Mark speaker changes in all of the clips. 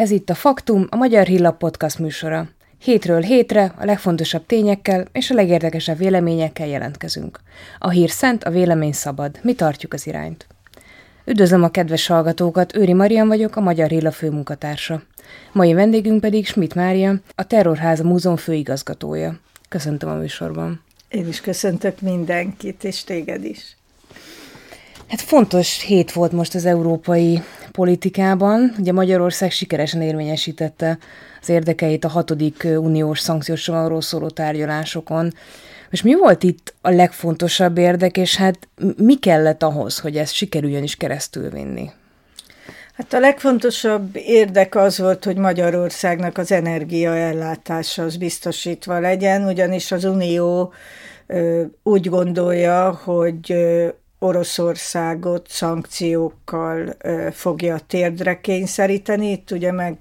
Speaker 1: Ez itt a Faktum, a Magyar Hillap podcast műsora. Hétről hétre a legfontosabb tényekkel és a legérdekesebb véleményekkel jelentkezünk. A hír szent, a vélemény szabad. Mi tartjuk az irányt. Üdvözlöm a kedves hallgatókat, Őri Marian vagyok, a Magyar Hilla főmunkatársa. Mai vendégünk pedig Schmidt Mária, a Terrorháza Múzeum főigazgatója. Köszöntöm a műsorban.
Speaker 2: Én is köszöntök mindenkit, és téged is.
Speaker 1: Hát fontos hét volt most az európai politikában. Ugye Magyarország sikeresen érvényesítette az érdekeit a hatodik uniós szankciós csomagról szóló tárgyalásokon. És mi volt itt a legfontosabb érdek, és hát mi kellett ahhoz, hogy ezt sikerüljön is keresztül vinni?
Speaker 2: Hát a legfontosabb érdek az volt, hogy Magyarországnak az energiaellátása az biztosítva legyen, ugyanis az Unió úgy gondolja, hogy Oroszországot szankciókkal fogja térdre kényszeríteni. Itt ugye meg,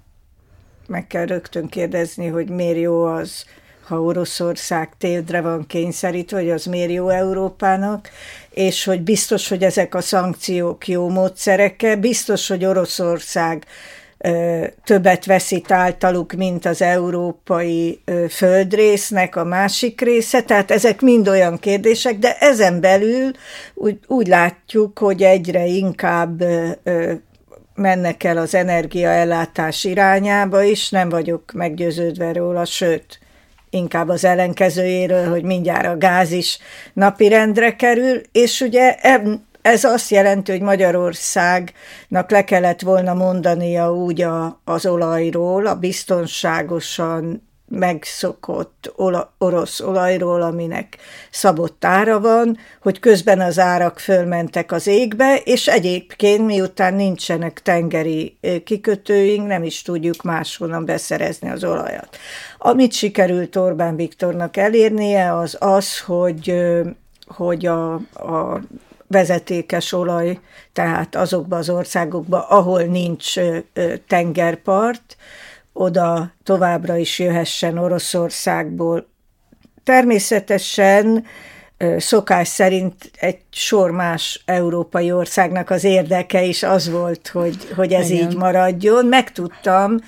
Speaker 2: meg kell rögtön kérdezni, hogy miért jó az, ha Oroszország térdre van kényszerítve, hogy az miért jó Európának, és hogy biztos, hogy ezek a szankciók jó módszereke, biztos, hogy Oroszország többet veszít általuk, mint az európai földrésznek a másik része, tehát ezek mind olyan kérdések, de ezen belül úgy, úgy látjuk, hogy egyre inkább mennek el az energiaellátás irányába is, nem vagyok meggyőződve róla, sőt, inkább az ellenkezőjéről, hogy mindjárt a gáz is napirendre kerül, és ugye ez azt jelenti, hogy Magyarországnak le kellett volna mondania úgy a, az olajról, a biztonságosan megszokott ola, orosz olajról, aminek szabott ára van, hogy közben az árak fölmentek az égbe, és egyébként miután nincsenek tengeri kikötőink, nem is tudjuk máshonnan beszerezni az olajat. Amit sikerült Orbán Viktornak elérnie, az az, hogy hogy a, a vezetékes olaj, tehát azokba az országokba, ahol nincs tengerpart, oda továbbra is jöhessen Oroszországból. Természetesen szokás szerint egy sor más európai országnak az érdeke is az volt, hogy, hogy ez Igen. így maradjon. Megtudtam,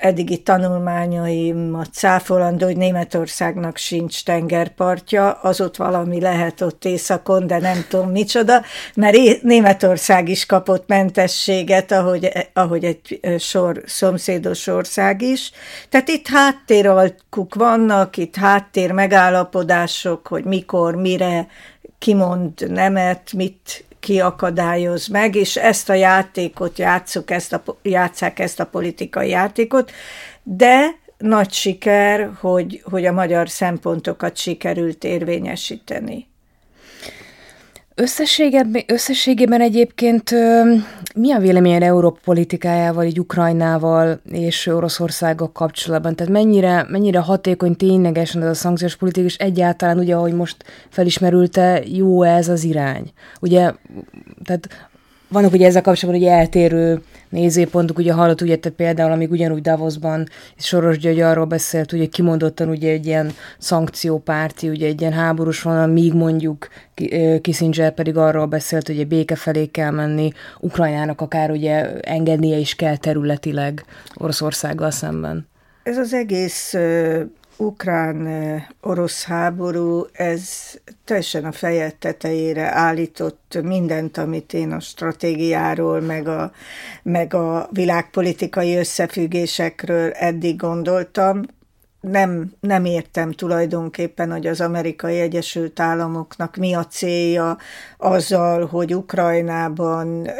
Speaker 2: eddigi tanulmányaimat cáfolandó, hogy Németországnak sincs tengerpartja, az ott valami lehet ott északon, de nem tudom micsoda, mert Németország is kapott mentességet, ahogy, ahogy egy sor szomszédos ország is. Tehát itt háttéralkuk vannak, itt háttér megállapodások, hogy mikor, mire, kimond nemet, mit kiakadályoz meg, és ezt a játékot játszuk, ezt a, játszák ezt a politikai játékot, de nagy siker, hogy, hogy a magyar szempontokat sikerült érvényesíteni.
Speaker 1: Összességében, összességében egyébként mi a véleményed Európa politikájával, így Ukrajnával és Oroszországgal kapcsolatban? Tehát mennyire, mennyire hatékony ténylegesen ez a szankciós politika, és egyáltalán ugye, ahogy most felismerülte, jó ez az irány? Ugye, tehát vannak ugye ezzel kapcsolatban ugye eltérő nézőpontok, ugye hallott ugye te például, amíg ugyanúgy Davosban Soros György arról beszélt, ugye kimondottan ugye egy ilyen szankciópárti, ugye egy ilyen háborús van, míg mondjuk Kissinger pedig arról beszélt, hogy a béke felé kell menni, Ukrajnának akár ugye engednie is kell területileg Oroszországgal szemben.
Speaker 2: Ez az egész ukrán-orosz háború, ez teljesen a feje tetejére állított mindent, amit én a stratégiáról, meg a, meg a világpolitikai összefüggésekről eddig gondoltam nem, nem értem tulajdonképpen, hogy az amerikai Egyesült Államoknak mi a célja azzal, hogy Ukrajnában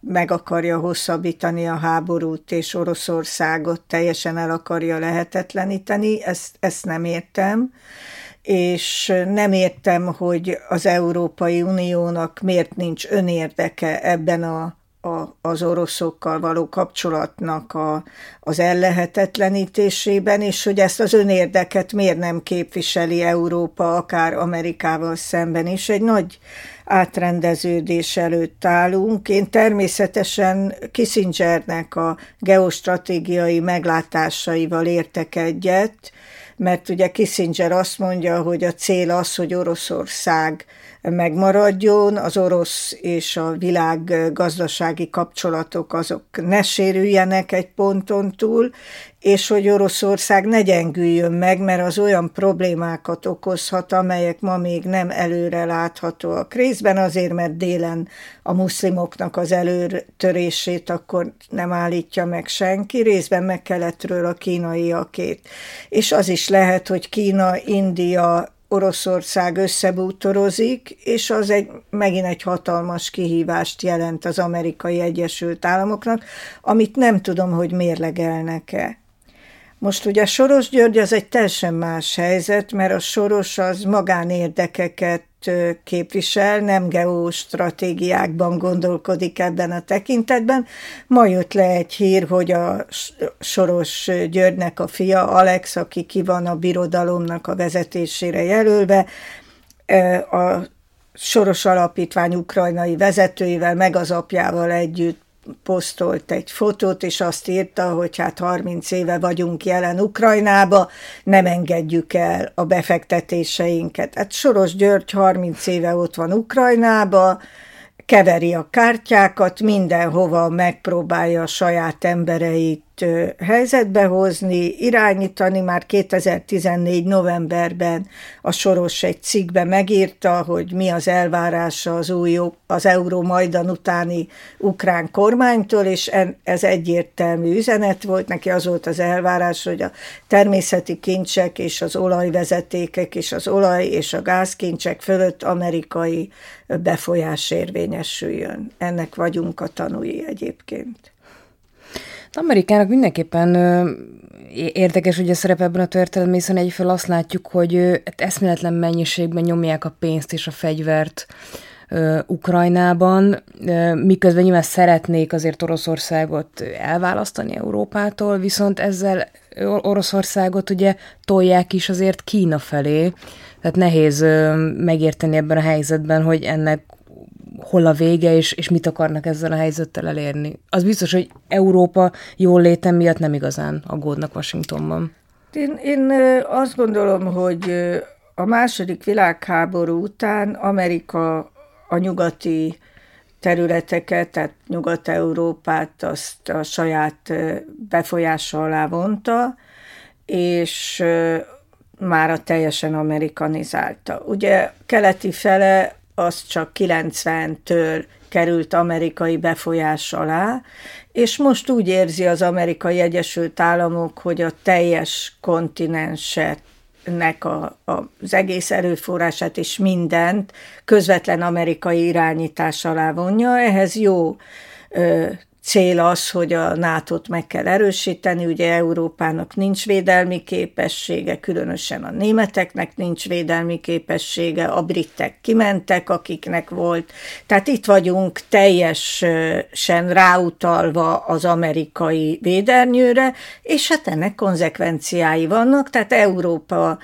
Speaker 2: meg akarja hosszabbítani a háborút, és Oroszországot teljesen el akarja lehetetleníteni. Ezt, ezt nem értem és nem értem, hogy az Európai Uniónak miért nincs önérdeke ebben a a, az oroszokkal való kapcsolatnak a, az ellehetetlenítésében, és hogy ezt az önérdeket miért nem képviseli Európa, akár Amerikával szemben is. Egy nagy átrendeződés előtt állunk. Én természetesen Kissingernek a geostratégiai meglátásaival értek egyet, mert ugye Kissinger azt mondja, hogy a cél az, hogy Oroszország megmaradjon, az orosz és a világ gazdasági kapcsolatok azok ne sérüljenek egy ponton túl, és hogy Oroszország ne gyengüljön meg, mert az olyan problémákat okozhat, amelyek ma még nem előre láthatóak. Részben azért, mert délen a muszlimoknak az előtörését akkor nem állítja meg senki, részben meg keletről a kínaiakét. És az is lehet, hogy Kína, India, Oroszország összebútorozik, és az egy, megint egy hatalmas kihívást jelent az amerikai Egyesült Államoknak, amit nem tudom, hogy mérlegelnek-e. Most ugye Soros György az egy teljesen más helyzet, mert a Soros az magánérdekeket képvisel, nem geostratégiákban gondolkodik ebben a tekintetben. Ma jött le egy hír, hogy a Soros Györgynek a fia, Alex, aki ki van a birodalomnak a vezetésére jelölve, a Soros Alapítvány ukrajnai vezetőivel, meg az apjával együtt posztolt egy fotót, és azt írta, hogy hát 30 éve vagyunk jelen Ukrajnába, nem engedjük el a befektetéseinket. Hát Soros György 30 éve ott van Ukrajnába, keveri a kártyákat, mindenhova megpróbálja a saját embereit helyzetbe hozni, irányítani. Már 2014 novemberben a Soros egy cikkbe megírta, hogy mi az elvárása az új, az Euró Majdan utáni ukrán kormánytól, és ez egyértelmű üzenet volt. Neki az volt az elvárás, hogy a természeti kincsek és az olajvezetékek és az olaj és a gázkincsek fölött amerikai befolyás érvényesüljön. Ennek vagyunk a tanúi egyébként.
Speaker 1: Amerikának mindenképpen érdekes a szerep ebben a történetben, hiszen egyfelől azt látjuk, hogy hát eszméletlen mennyiségben nyomják a pénzt és a fegyvert Ukrajnában, miközben nyilván szeretnék azért Oroszországot elválasztani Európától, viszont ezzel Oroszországot ugye tolják is azért Kína felé, tehát nehéz megérteni ebben a helyzetben, hogy ennek hol a vége, és, és mit akarnak ezzel a helyzettel elérni. Az biztos, hogy Európa jól létem miatt nem igazán aggódnak Washingtonban.
Speaker 2: Én, én azt gondolom, hogy a második világháború után Amerika a nyugati területeket, tehát Nyugat-Európát azt a saját befolyása alá vonta, és már a teljesen amerikanizálta. Ugye keleti fele az csak 90-től került amerikai befolyás alá, és most úgy érzi az amerikai Egyesült Államok, hogy a teljes kontinenset nek a, a, az egész erőforrását és mindent közvetlen amerikai irányítás alá vonja. Ehhez jó ö, cél az, hogy a NATO-t meg kell erősíteni, ugye Európának nincs védelmi képessége, különösen a németeknek nincs védelmi képessége, a britek kimentek, akiknek volt. Tehát itt vagyunk teljesen ráutalva az amerikai védernyőre, és hát ennek konzekvenciái vannak, tehát Európa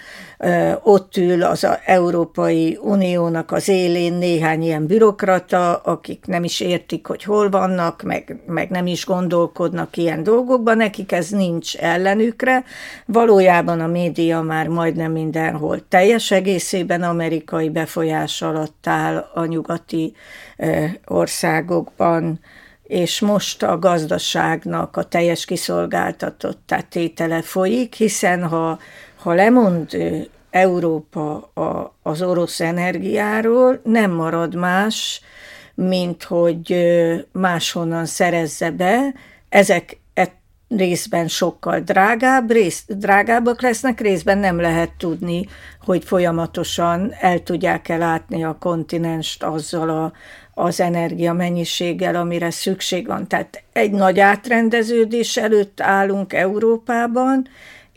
Speaker 2: ott ül az a Európai Uniónak az élén néhány ilyen bürokrata, akik nem is értik, hogy hol vannak, meg, meg nem is gondolkodnak ilyen dolgokban, nekik ez nincs ellenükre. Valójában a média már majdnem mindenhol teljes egészében amerikai befolyás alatt áll a nyugati országokban, és most a gazdaságnak a teljes kiszolgáltatott tétele folyik, hiszen ha ha lemond Európa a, az orosz energiáról, nem marad más, mint hogy máshonnan szerezze be. Ezek e részben sokkal drágább, rész, drágábbak lesznek, részben nem lehet tudni, hogy folyamatosan el tudják-e látni a kontinenst azzal a, az energia mennyiséggel, amire szükség van. Tehát egy nagy átrendeződés előtt állunk Európában,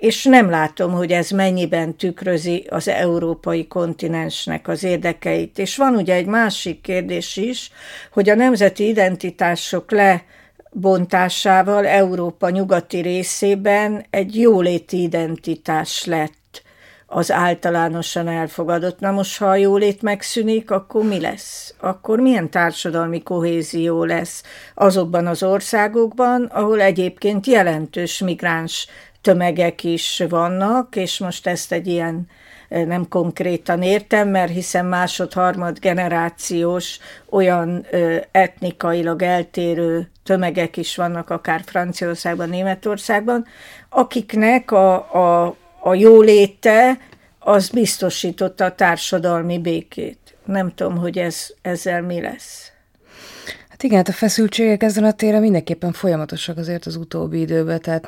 Speaker 2: és nem látom, hogy ez mennyiben tükrözi az európai kontinensnek az érdekeit. És van ugye egy másik kérdés is, hogy a nemzeti identitások le bontásával Európa nyugati részében egy jóléti identitás lett az általánosan elfogadott. Na most, ha a jólét megszűnik, akkor mi lesz? Akkor milyen társadalmi kohézió lesz azokban az országokban, ahol egyébként jelentős migráns tömegek is vannak, és most ezt egy ilyen nem konkrétan értem, mert hiszen másod-harmad generációs olyan etnikailag eltérő tömegek is vannak, akár Franciaországban, Németországban, akiknek a, a, a jóléte az biztosította a társadalmi békét. Nem tudom, hogy ez, ezzel mi lesz.
Speaker 1: Hát igen, hát a feszültségek ezen a téren mindenképpen folyamatosak azért az utóbbi időben, tehát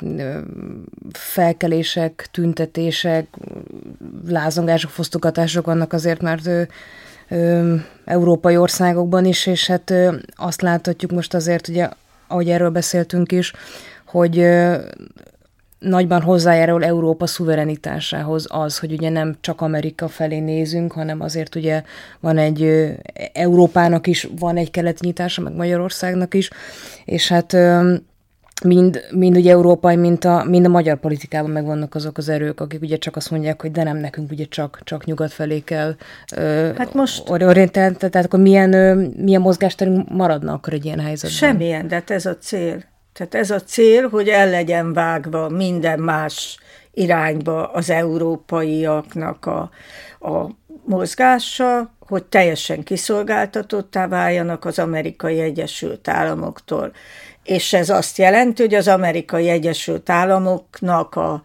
Speaker 1: felkelések, tüntetések, lázongások, fosztogatások vannak azért, mert ő, ö, európai országokban is, és hát ö, azt láthatjuk most azért, ugye, ahogy erről beszéltünk is, hogy nagyban hozzájárul Európa szuverenitásához az, hogy ugye nem csak Amerika felé nézünk, hanem azért ugye van egy Európának is van egy keleti nyitása, meg Magyarországnak is, és hát mind, mind ugye európai, mind a, mind a magyar politikában megvannak azok az erők, akik ugye csak azt mondják, hogy de nem nekünk ugye csak, csak nyugat felé kell hát most orientálni, tehát akkor milyen, milyen mozgásterünk maradna akkor egy ilyen helyzetben?
Speaker 2: Semmilyen, de hát ez a cél. Tehát ez a cél, hogy el legyen vágva minden más irányba az európaiaknak a, a mozgása, hogy teljesen kiszolgáltatottá váljanak az amerikai Egyesült Államoktól. És ez azt jelenti, hogy az amerikai Egyesült Államoknak a,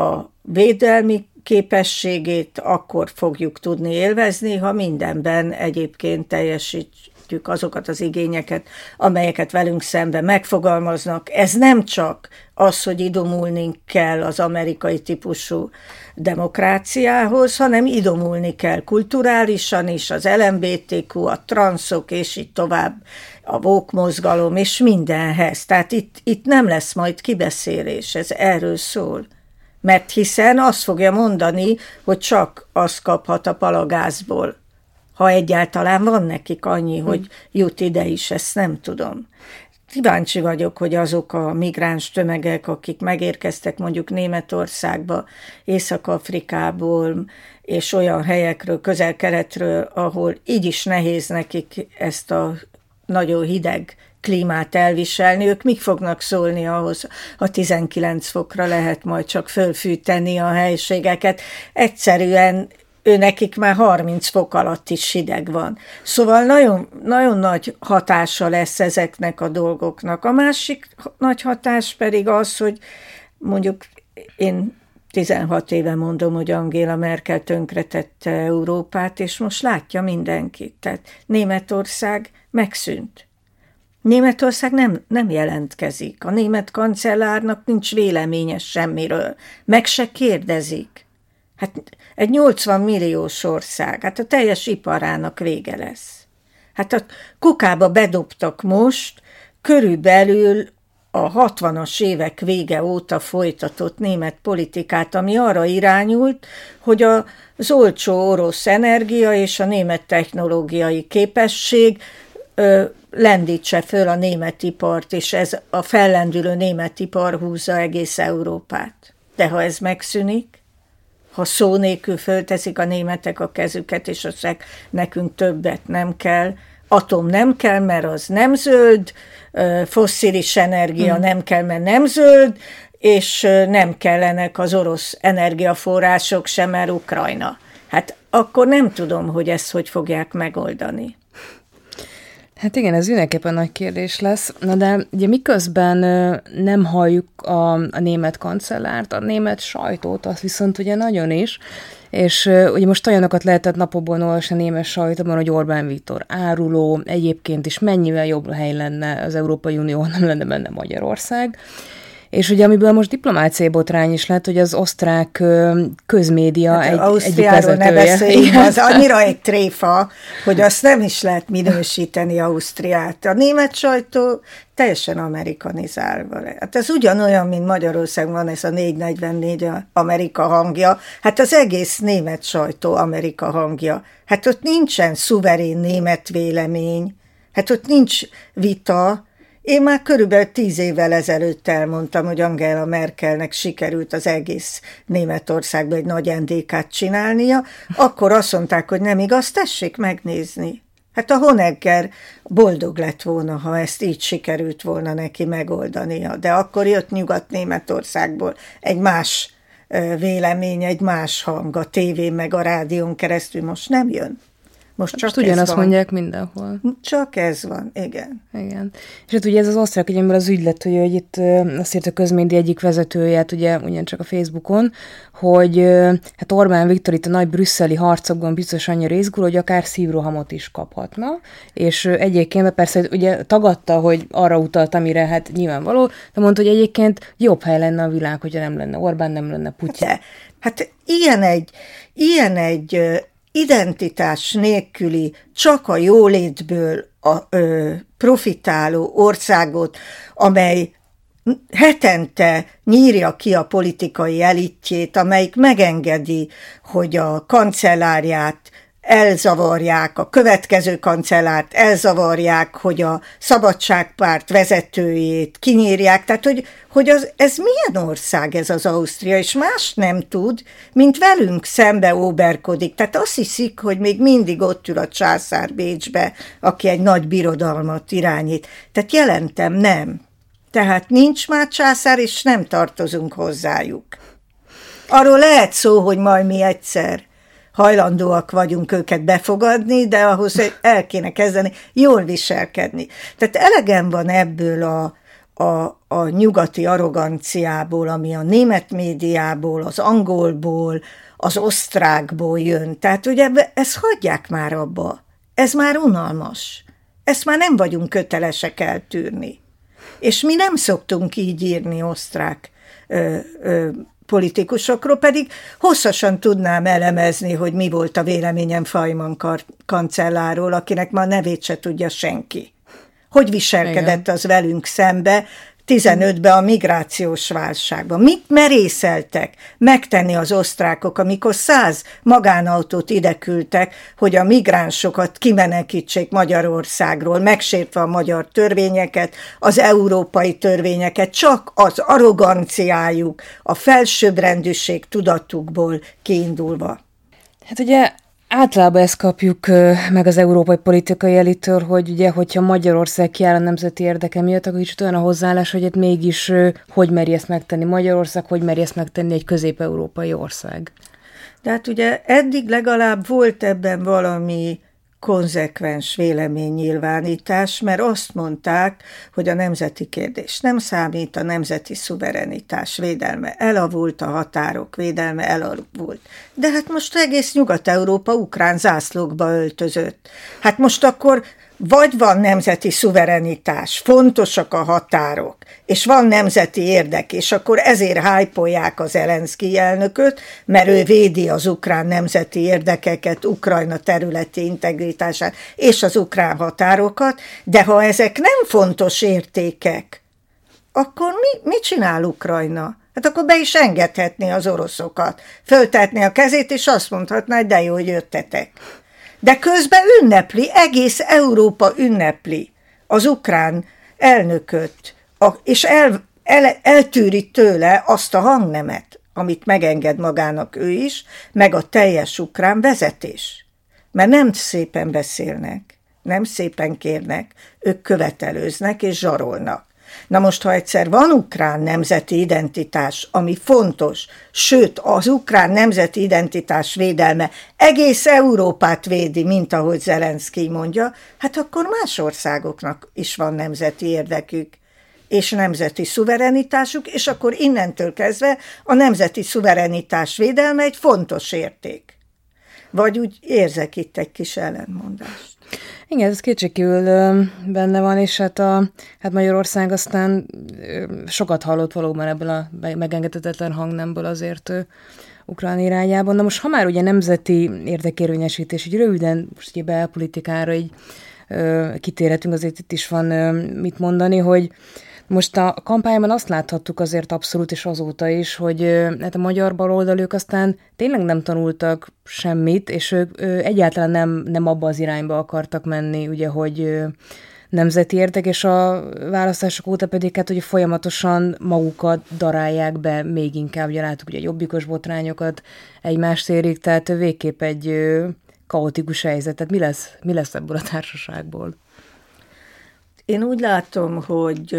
Speaker 2: a védelmi képességét akkor fogjuk tudni élvezni, ha mindenben egyébként teljesít, értjük azokat az igényeket, amelyeket velünk szemben megfogalmaznak. Ez nem csak az, hogy idomulni kell az amerikai típusú demokráciához, hanem idomulni kell kulturálisan is, az LMBTQ, a transzok, és így tovább, a vók mozgalom, és mindenhez. Tehát itt, itt nem lesz majd kibeszélés, ez erről szól. Mert hiszen azt fogja mondani, hogy csak az kaphat a palagázból, ha egyáltalán van nekik annyi, hm. hogy jut ide is, ezt nem tudom. Kíváncsi vagyok, hogy azok a migráns tömegek, akik megérkeztek mondjuk Németországba, Észak-Afrikából, és olyan helyekről, közel-keletről, ahol így is nehéz nekik ezt a nagyon hideg klímát elviselni, ők mik fognak szólni ahhoz, ha 19 fokra lehet majd csak fölfűteni a helységeket. Egyszerűen ő nekik már 30 fok alatt is hideg van. Szóval nagyon, nagyon nagy hatása lesz ezeknek a dolgoknak. A másik nagy hatás pedig az, hogy mondjuk én 16 éve mondom, hogy Angéla Merkel tönkretette Európát, és most látja mindenkit. Tehát Németország megszűnt. Németország nem, nem jelentkezik. A német kancellárnak nincs véleménye semmiről. Meg se kérdezik. Hát egy 80 milliós ország, hát a teljes iparának vége lesz. Hát a kukába bedobtak most körülbelül a 60-as évek vége óta folytatott német politikát, ami arra irányult, hogy az olcsó orosz energia és a német technológiai képesség ö, lendítse föl a német ipart, és ez a fellendülő német ipar húzza egész Európát. De ha ez megszűnik, ha szó nélkül fölteszik a németek a kezüket, és azt nekünk többet nem kell, atom nem kell, mert az nem zöld, fosszilis energia hmm. nem kell, mert nem zöld, és nem kellenek az orosz energiaforrások sem, mert Ukrajna. Hát akkor nem tudom, hogy ezt hogy fogják megoldani.
Speaker 1: Hát igen, ez mindenképpen nagy kérdés lesz. Na de ugye miközben nem halljuk a, a német kancellárt, a német sajtót, az viszont ugye nagyon is, és ugye most olyanokat lehetett napokban olvasni a német sajtóban, hogy Orbán Viktor áruló, egyébként is mennyivel jobb hely lenne az Európai Unió, nem lenne benne Magyarország. És ugye amiből most diplomáciai botrány is lett, hogy az osztrák közmédia hát egy, Ausztriáról ne beszéljünk,
Speaker 2: az annyira egy tréfa, hogy azt nem is lehet minősíteni Ausztriát. A német sajtó teljesen amerikanizálva. Hát ez ugyanolyan, mint Magyarországon van ez a 444 Amerika hangja. Hát az egész német sajtó Amerika hangja. Hát ott nincsen szuverén német vélemény. Hát ott nincs vita, én már körülbelül tíz évvel ezelőtt elmondtam, hogy Angela Merkelnek sikerült az egész Németországban egy nagy NDK-t csinálnia, akkor azt mondták, hogy nem igaz, tessék megnézni. Hát a Honegger boldog lett volna, ha ezt így sikerült volna neki megoldania, de akkor jött Nyugat-Németországból egy más vélemény, egy más hang a tévén meg a rádión keresztül, most nem jön.
Speaker 1: Most csak Most ugyanazt van. mondják mindenhol.
Speaker 2: Csak ez van, igen.
Speaker 1: Igen. És hát ugye ez az osztrák ügyemből az ügylet, hogy, hogy itt azt írt a közmédi egyik vezetőjét, ugye ugyancsak a Facebookon, hogy hát Orbán Viktor itt a nagy brüsszeli harcokban biztos annyira izgul, hogy akár szívrohamot is kaphatna, és egyébként persze ugye tagadta, hogy arra utalt, amire hát nyilvánvaló, de mondta, hogy egyébként jobb hely lenne a világ, hogyha nem lenne Orbán, nem lenne Putyin.
Speaker 2: De, hát ilyen egy, ilyen egy identitás nélküli, csak a jólétből a, ö, profitáló országot, amely hetente nyírja ki a politikai elitjét, amelyik megengedi, hogy a kancellárját elzavarják, a következő kancellárt elzavarják, hogy a szabadságpárt vezetőjét kinyírják, tehát hogy, hogy az, ez milyen ország ez az Ausztria, és más nem tud, mint velünk szembe óberkodik. Tehát azt hiszik, hogy még mindig ott ül a császár Bécsbe, aki egy nagy birodalmat irányít. Tehát jelentem, nem. Tehát nincs már császár, és nem tartozunk hozzájuk. Arról lehet szó, hogy majd mi egyszer hajlandóak vagyunk őket befogadni, de ahhoz el kéne kezdeni jól viselkedni. Tehát elegem van ebből a, a, a nyugati arroganciából, ami a német médiából, az angolból, az osztrákból jön. Tehát ugye ezt hagyják már abba. Ez már unalmas. Ezt már nem vagyunk kötelesek eltűrni. És mi nem szoktunk így írni osztrák ö, ö, politikusokról, pedig hosszasan tudnám elemezni, hogy mi volt a véleményem Fajman kancelláról, akinek ma nevét se tudja senki. Hogy viselkedett Igen. az velünk szembe, 15-ben a migrációs válságban. Mit merészeltek megtenni az osztrákok, amikor száz magánautót ide küldtek, hogy a migránsokat kimenekítsék Magyarországról, megsértve a magyar törvényeket, az európai törvényeket, csak az arroganciájuk, a felsőbbrendűség tudatukból kiindulva.
Speaker 1: Hát ugye Általában ezt kapjuk meg az európai politikai elittől, hogy ugye, hogyha Magyarország kiáll a nemzeti érdeke miatt, akkor kicsit olyan a hozzáállás, hogy itt mégis hogy meri ezt megtenni Magyarország, hogy meri ezt megtenni egy közép-európai ország.
Speaker 2: De hát ugye eddig legalább volt ebben valami konzekvens véleménynyilvánítás, mert azt mondták, hogy a nemzeti kérdés nem számít, a nemzeti szuverenitás védelme elavult, a határok védelme elavult. De hát most egész Nyugat-Európa ukrán zászlókba öltözött. Hát most akkor vagy van nemzeti szuverenitás, fontosak a határok, és van nemzeti érdek, és akkor ezért hájpolják az Elenszki elnököt, mert ő védi az ukrán nemzeti érdekeket, Ukrajna területi integritását és az ukrán határokat, de ha ezek nem fontos értékek, akkor mi, mit csinál Ukrajna? Hát akkor be is engedhetné az oroszokat, föltetni a kezét, és azt mondhatná, hogy de jó, hogy jöttetek. De közben ünnepli, egész Európa ünnepli az ukrán elnököt, a, és el, el, eltűri tőle azt a hangnemet, amit megenged magának ő is, meg a teljes ukrán vezetés. Mert nem szépen beszélnek, nem szépen kérnek, ők követelőznek és zsarolnak. Na most, ha egyszer van ukrán nemzeti identitás, ami fontos, sőt, az ukrán nemzeti identitás védelme egész Európát védi, mint ahogy Zelenszky mondja, hát akkor más országoknak is van nemzeti érdekük és nemzeti szuverenitásuk, és akkor innentől kezdve a nemzeti szuverenitás védelme egy fontos érték. Vagy úgy érzek itt egy kis ellentmondást.
Speaker 1: Igen, ez kétségkívül benne van, és hát, a, hát Magyarország aztán sokat hallott valóban ebből a megengedhetetlen hangnemből azért Ukrán irányában. Na most, ha már ugye nemzeti érdekérvényesítés, így röviden most ugye belpolitikára így kitérhetünk, azért itt is van mit mondani, hogy most a kampányban azt láthattuk azért abszolút, és azóta is, hogy hát a magyar baloldalők aztán tényleg nem tanultak semmit, és ők egyáltalán nem, nem abba az irányba akartak menni, ugye, hogy nemzeti érdek, és a választások óta pedig hát, hogy folyamatosan magukat darálják be még inkább, ugye láttuk ugye jobbikos botrányokat egymás térig, tehát végképp egy kaotikus helyzet. Tehát mi lesz, mi lesz ebből a társaságból?
Speaker 2: Én úgy látom, hogy,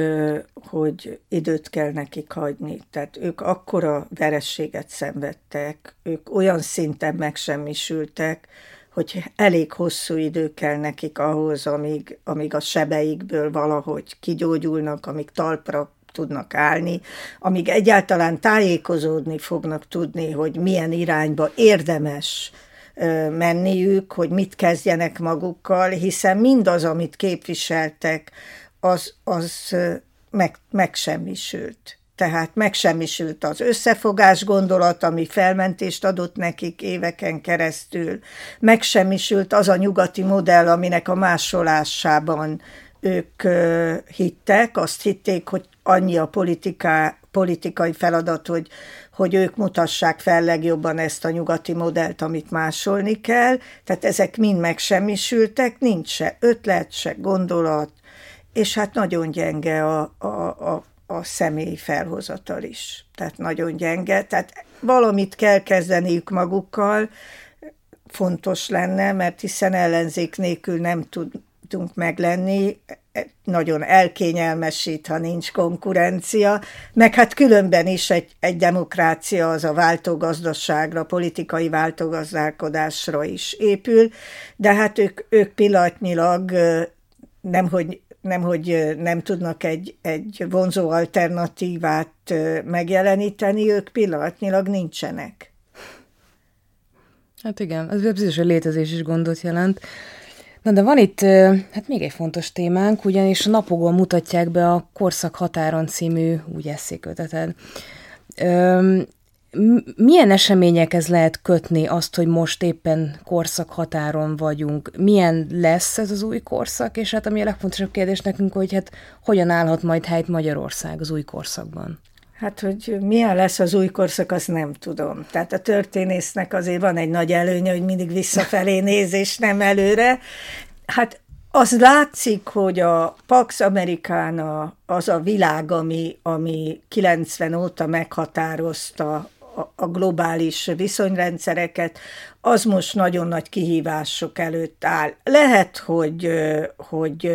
Speaker 2: hogy időt kell nekik hagyni. Tehát ők akkora verességet szenvedtek, ők olyan szinten megsemmisültek, hogy elég hosszú idő kell nekik ahhoz, amíg, amíg a sebeikből valahogy kigyógyulnak, amíg talpra tudnak állni, amíg egyáltalán tájékozódni fognak tudni, hogy milyen irányba érdemes menniük, hogy mit kezdjenek magukkal, hiszen mindaz, amit képviseltek, az, az meg, megsemmisült. Tehát megsemmisült az összefogás gondolat, ami felmentést adott nekik éveken keresztül. Megsemmisült az a nyugati modell, aminek a másolásában ők hittek, azt hitték, hogy annyi a politiká, politikai feladat, hogy, hogy ők mutassák fel legjobban ezt a nyugati modellt, amit másolni kell. Tehát ezek mind megsemmisültek, nincs se ötlet, se gondolat, és hát nagyon gyenge a, a, a, a személyi felhozatal is. Tehát nagyon gyenge. Tehát valamit kell kezdeniük magukkal, fontos lenne, mert hiszen ellenzék nélkül nem tudunk meglenni, nagyon elkényelmesít, ha nincs konkurencia, meg hát különben is egy, egy demokrácia az a váltógazdaságra, politikai váltogazdálkodásra is épül, de hát ők, ők pillanatnyilag nemhogy, nemhogy nem tudnak egy, egy vonzó alternatívát megjeleníteni, ők pillanatnyilag nincsenek.
Speaker 1: Hát igen, ez biztos, hogy létezés is gondot jelent. Na de van itt hát még egy fontos témánk, ugyanis a napokon mutatják be a Korszak határon című úgy eszéköteted. Milyen eseményekhez lehet kötni azt, hogy most éppen korszak határon vagyunk? Milyen lesz ez az új korszak? És hát ami a legfontosabb kérdés nekünk, hogy hát hogyan állhat majd helyt Magyarország az új korszakban?
Speaker 2: Hát, hogy milyen lesz az új korszak, azt nem tudom. Tehát a történésznek azért van egy nagy előnye, hogy mindig visszafelé néz, és nem előre. Hát az látszik, hogy a Pax Americana az a világ, ami, ami 90 óta meghatározta a globális viszonyrendszereket, az most nagyon nagy kihívások előtt áll. Lehet, hogy, hogy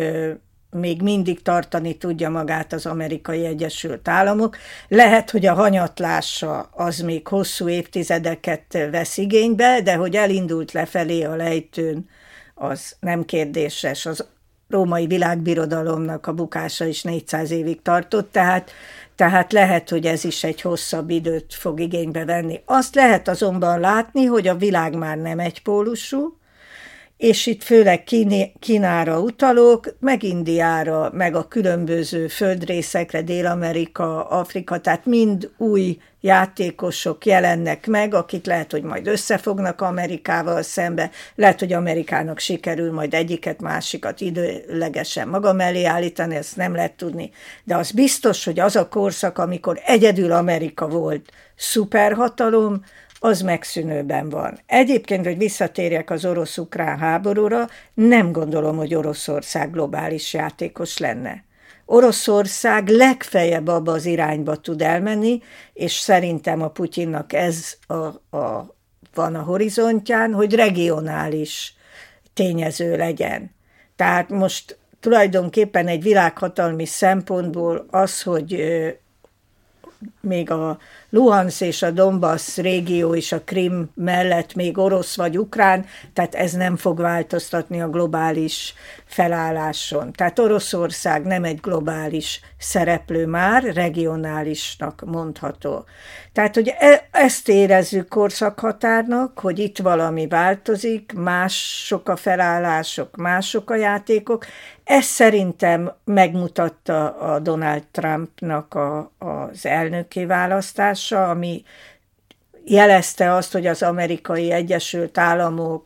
Speaker 2: még mindig tartani tudja magát az amerikai Egyesült Államok. Lehet, hogy a hanyatlása az még hosszú évtizedeket vesz igénybe, de hogy elindult lefelé a lejtőn, az nem kérdéses. Az római világbirodalomnak a bukása is 400 évig tartott, tehát, tehát lehet, hogy ez is egy hosszabb időt fog igénybe venni. Azt lehet azonban látni, hogy a világ már nem egypólusú, és itt főleg Kínára utalok, meg Indiára, meg a különböző földrészekre, Dél-Amerika, Afrika, tehát mind új játékosok jelennek meg, akik lehet, hogy majd összefognak Amerikával szembe, lehet, hogy Amerikának sikerül majd egyiket, másikat időlegesen maga mellé állítani, ezt nem lehet tudni. De az biztos, hogy az a korszak, amikor egyedül Amerika volt szuperhatalom, az megszűnőben van. Egyébként, hogy visszatérjek az orosz-ukrán háborúra, nem gondolom, hogy Oroszország globális játékos lenne. Oroszország legfeljebb abba az irányba tud elmenni, és szerintem a Putyinnak ez a, a, van a horizontján, hogy regionális tényező legyen. Tehát most tulajdonképpen egy világhatalmi szempontból az, hogy még a Luhansz és a Donbass régió és a Krim mellett még orosz vagy ukrán, tehát ez nem fog változtatni a globális felálláson. Tehát Oroszország nem egy globális szereplő már, regionálisnak mondható. Tehát, hogy e- ezt érezzük korszakhatárnak, hogy itt valami változik, mások a felállások, mások a játékok. Ez szerintem megmutatta a Donald Trumpnak a, az elnöki választása, ami jelezte azt, hogy az amerikai Egyesült Államok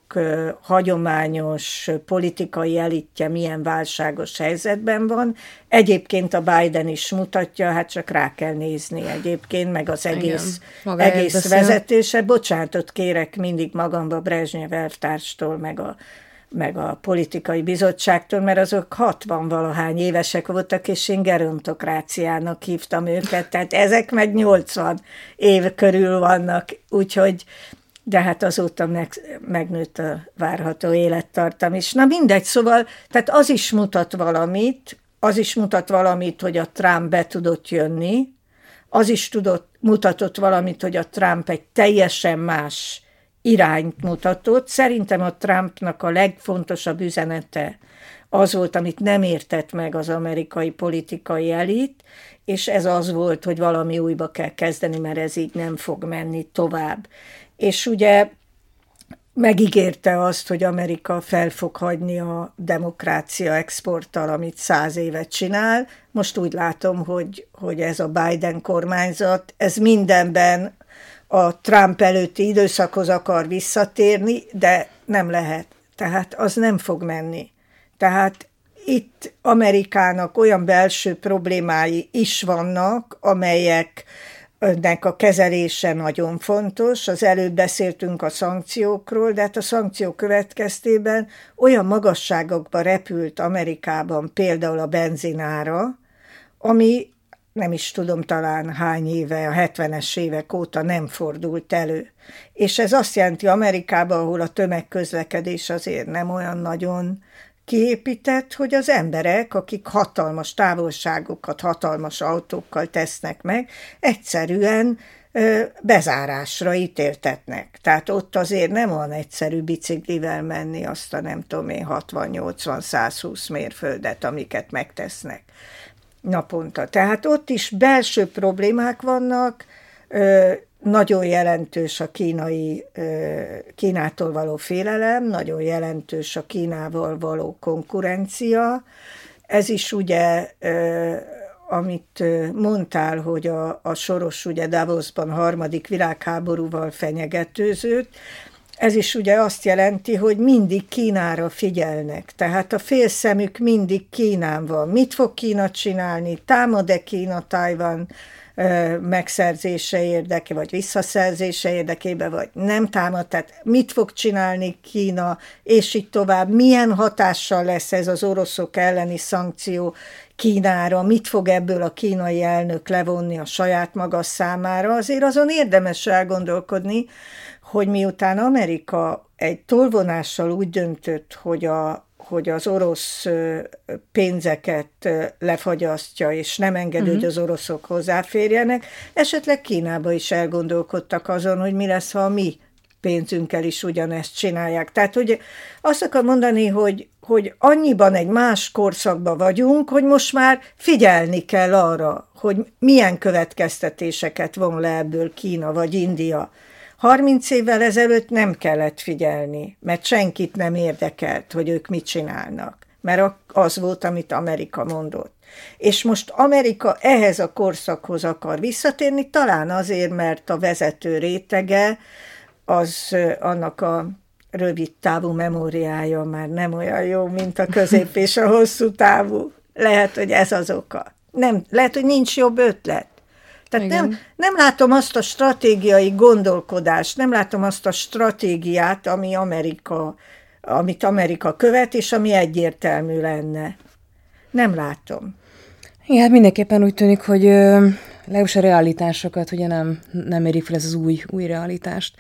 Speaker 2: hagyományos politikai elitje milyen válságos helyzetben van. Egyébként a Biden is mutatja, hát csak rá kell nézni egyébként, meg az egész, Igen, egész vezetése. Bocsánatot kérek mindig magamba Brezsnyev elvtárstól, meg a meg a politikai bizottságtól, mert azok 60-valahány évesek voltak, és én gerontokráciának hívtam őket, tehát ezek meg 80 év körül vannak, úgyhogy de hát azóta meg, megnőtt a várható élettartam is. Na mindegy, szóval, tehát az is mutat valamit, az is mutat valamit, hogy a Trump be tudott jönni, az is tudott, mutatott valamit, hogy a Trump egy teljesen más irányt mutatott. Szerintem a Trumpnak a legfontosabb üzenete az volt, amit nem értett meg az amerikai politikai elit, és ez az volt, hogy valami újba kell kezdeni, mert ez így nem fog menni tovább. És ugye megígérte azt, hogy Amerika fel fog hagyni a demokrácia exporttal, amit száz évet csinál. Most úgy látom, hogy, hogy ez a Biden kormányzat, ez mindenben a Trump előtti időszakhoz akar visszatérni, de nem lehet. Tehát az nem fog menni. Tehát itt Amerikának olyan belső problémái is vannak, amelyek nek a kezelése nagyon fontos. Az előbb beszéltünk a szankciókról, de hát a szankciók következtében olyan magasságokba repült Amerikában például a benzinára, ami nem is tudom talán hány éve, a 70-es évek óta nem fordult elő. És ez azt jelenti Amerikában, ahol a tömegközlekedés azért nem olyan nagyon kiépített, hogy az emberek, akik hatalmas távolságokat hatalmas autókkal tesznek meg, egyszerűen bezárásra ítéltetnek. Tehát ott azért nem olyan egyszerű biciklivel menni azt a nem tudom én 60-80-120 mérföldet, amiket megtesznek naponta. Tehát ott is belső problémák vannak, nagyon jelentős a kínai, Kínától való félelem, nagyon jelentős a Kínával való konkurencia. Ez is ugye, amit mondtál, hogy a, a Soros ugye Davosban harmadik világháborúval fenyegetőzött, ez is ugye azt jelenti, hogy mindig Kínára figyelnek. Tehát a félszemük mindig Kínán van. Mit fog Kína csinálni? Támad-e Kína Tajvan megszerzése érdeke, vagy visszaszerzése érdekébe, vagy nem támad, tehát mit fog csinálni Kína, és így tovább, milyen hatással lesz ez az oroszok elleni szankció Kínára, mit fog ebből a kínai elnök levonni a saját maga számára, azért azon érdemes elgondolkodni, hogy miután Amerika egy tolvonással úgy döntött, hogy a, hogy az orosz pénzeket lefagyasztja, és nem engedő, uh-huh. hogy az oroszok hozzáférjenek, esetleg Kínába is elgondolkodtak azon, hogy mi lesz, ha a mi pénzünkkel is ugyanezt csinálják. Tehát, hogy azt akar mondani, hogy, hogy annyiban egy más korszakban vagyunk, hogy most már figyelni kell arra, hogy milyen következtetéseket von le ebből Kína vagy India 30 évvel ezelőtt nem kellett figyelni, mert senkit nem érdekelt, hogy ők mit csinálnak, mert az volt, amit Amerika mondott. És most Amerika ehhez a korszakhoz akar visszatérni, talán azért, mert a vezető rétege az annak a rövid távú memóriája már nem olyan jó, mint a közép és a hosszú távú. Lehet, hogy ez az oka. Nem, lehet, hogy nincs jobb ötlet. Tehát nem, nem látom azt a stratégiai gondolkodást, nem látom azt a stratégiát, ami Amerika, amit Amerika követ, és ami egyértelmű lenne. Nem látom.
Speaker 1: Igen, hát mindenképpen úgy tűnik, hogy legalábbis a realitásokat ugye nem, nem érik fel ez az új, új realitást.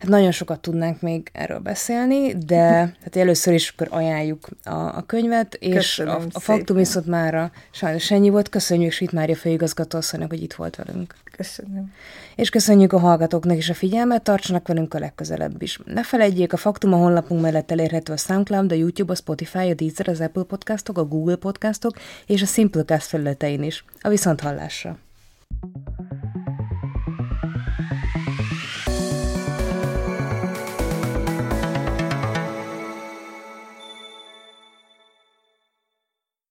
Speaker 1: Hát nagyon sokat tudnánk még erről beszélni, de hát először is akkor ajánljuk a, a könyvet, és a, a faktum viszont már sajnos ennyi volt. Köszönjük Svit Mária főigazgatóasszonynak, hogy itt volt velünk.
Speaker 2: Köszönöm.
Speaker 1: És köszönjük a hallgatóknak is a figyelmet, tartsanak velünk a legközelebb is. Ne felejtjék, a Faktum a honlapunk mellett elérhető a SoundCloud, a YouTube, a Spotify, a Deezer, az Apple podcastok, a Google podcastok és a Simplecast felületein is. A viszonthallásra! hallásra!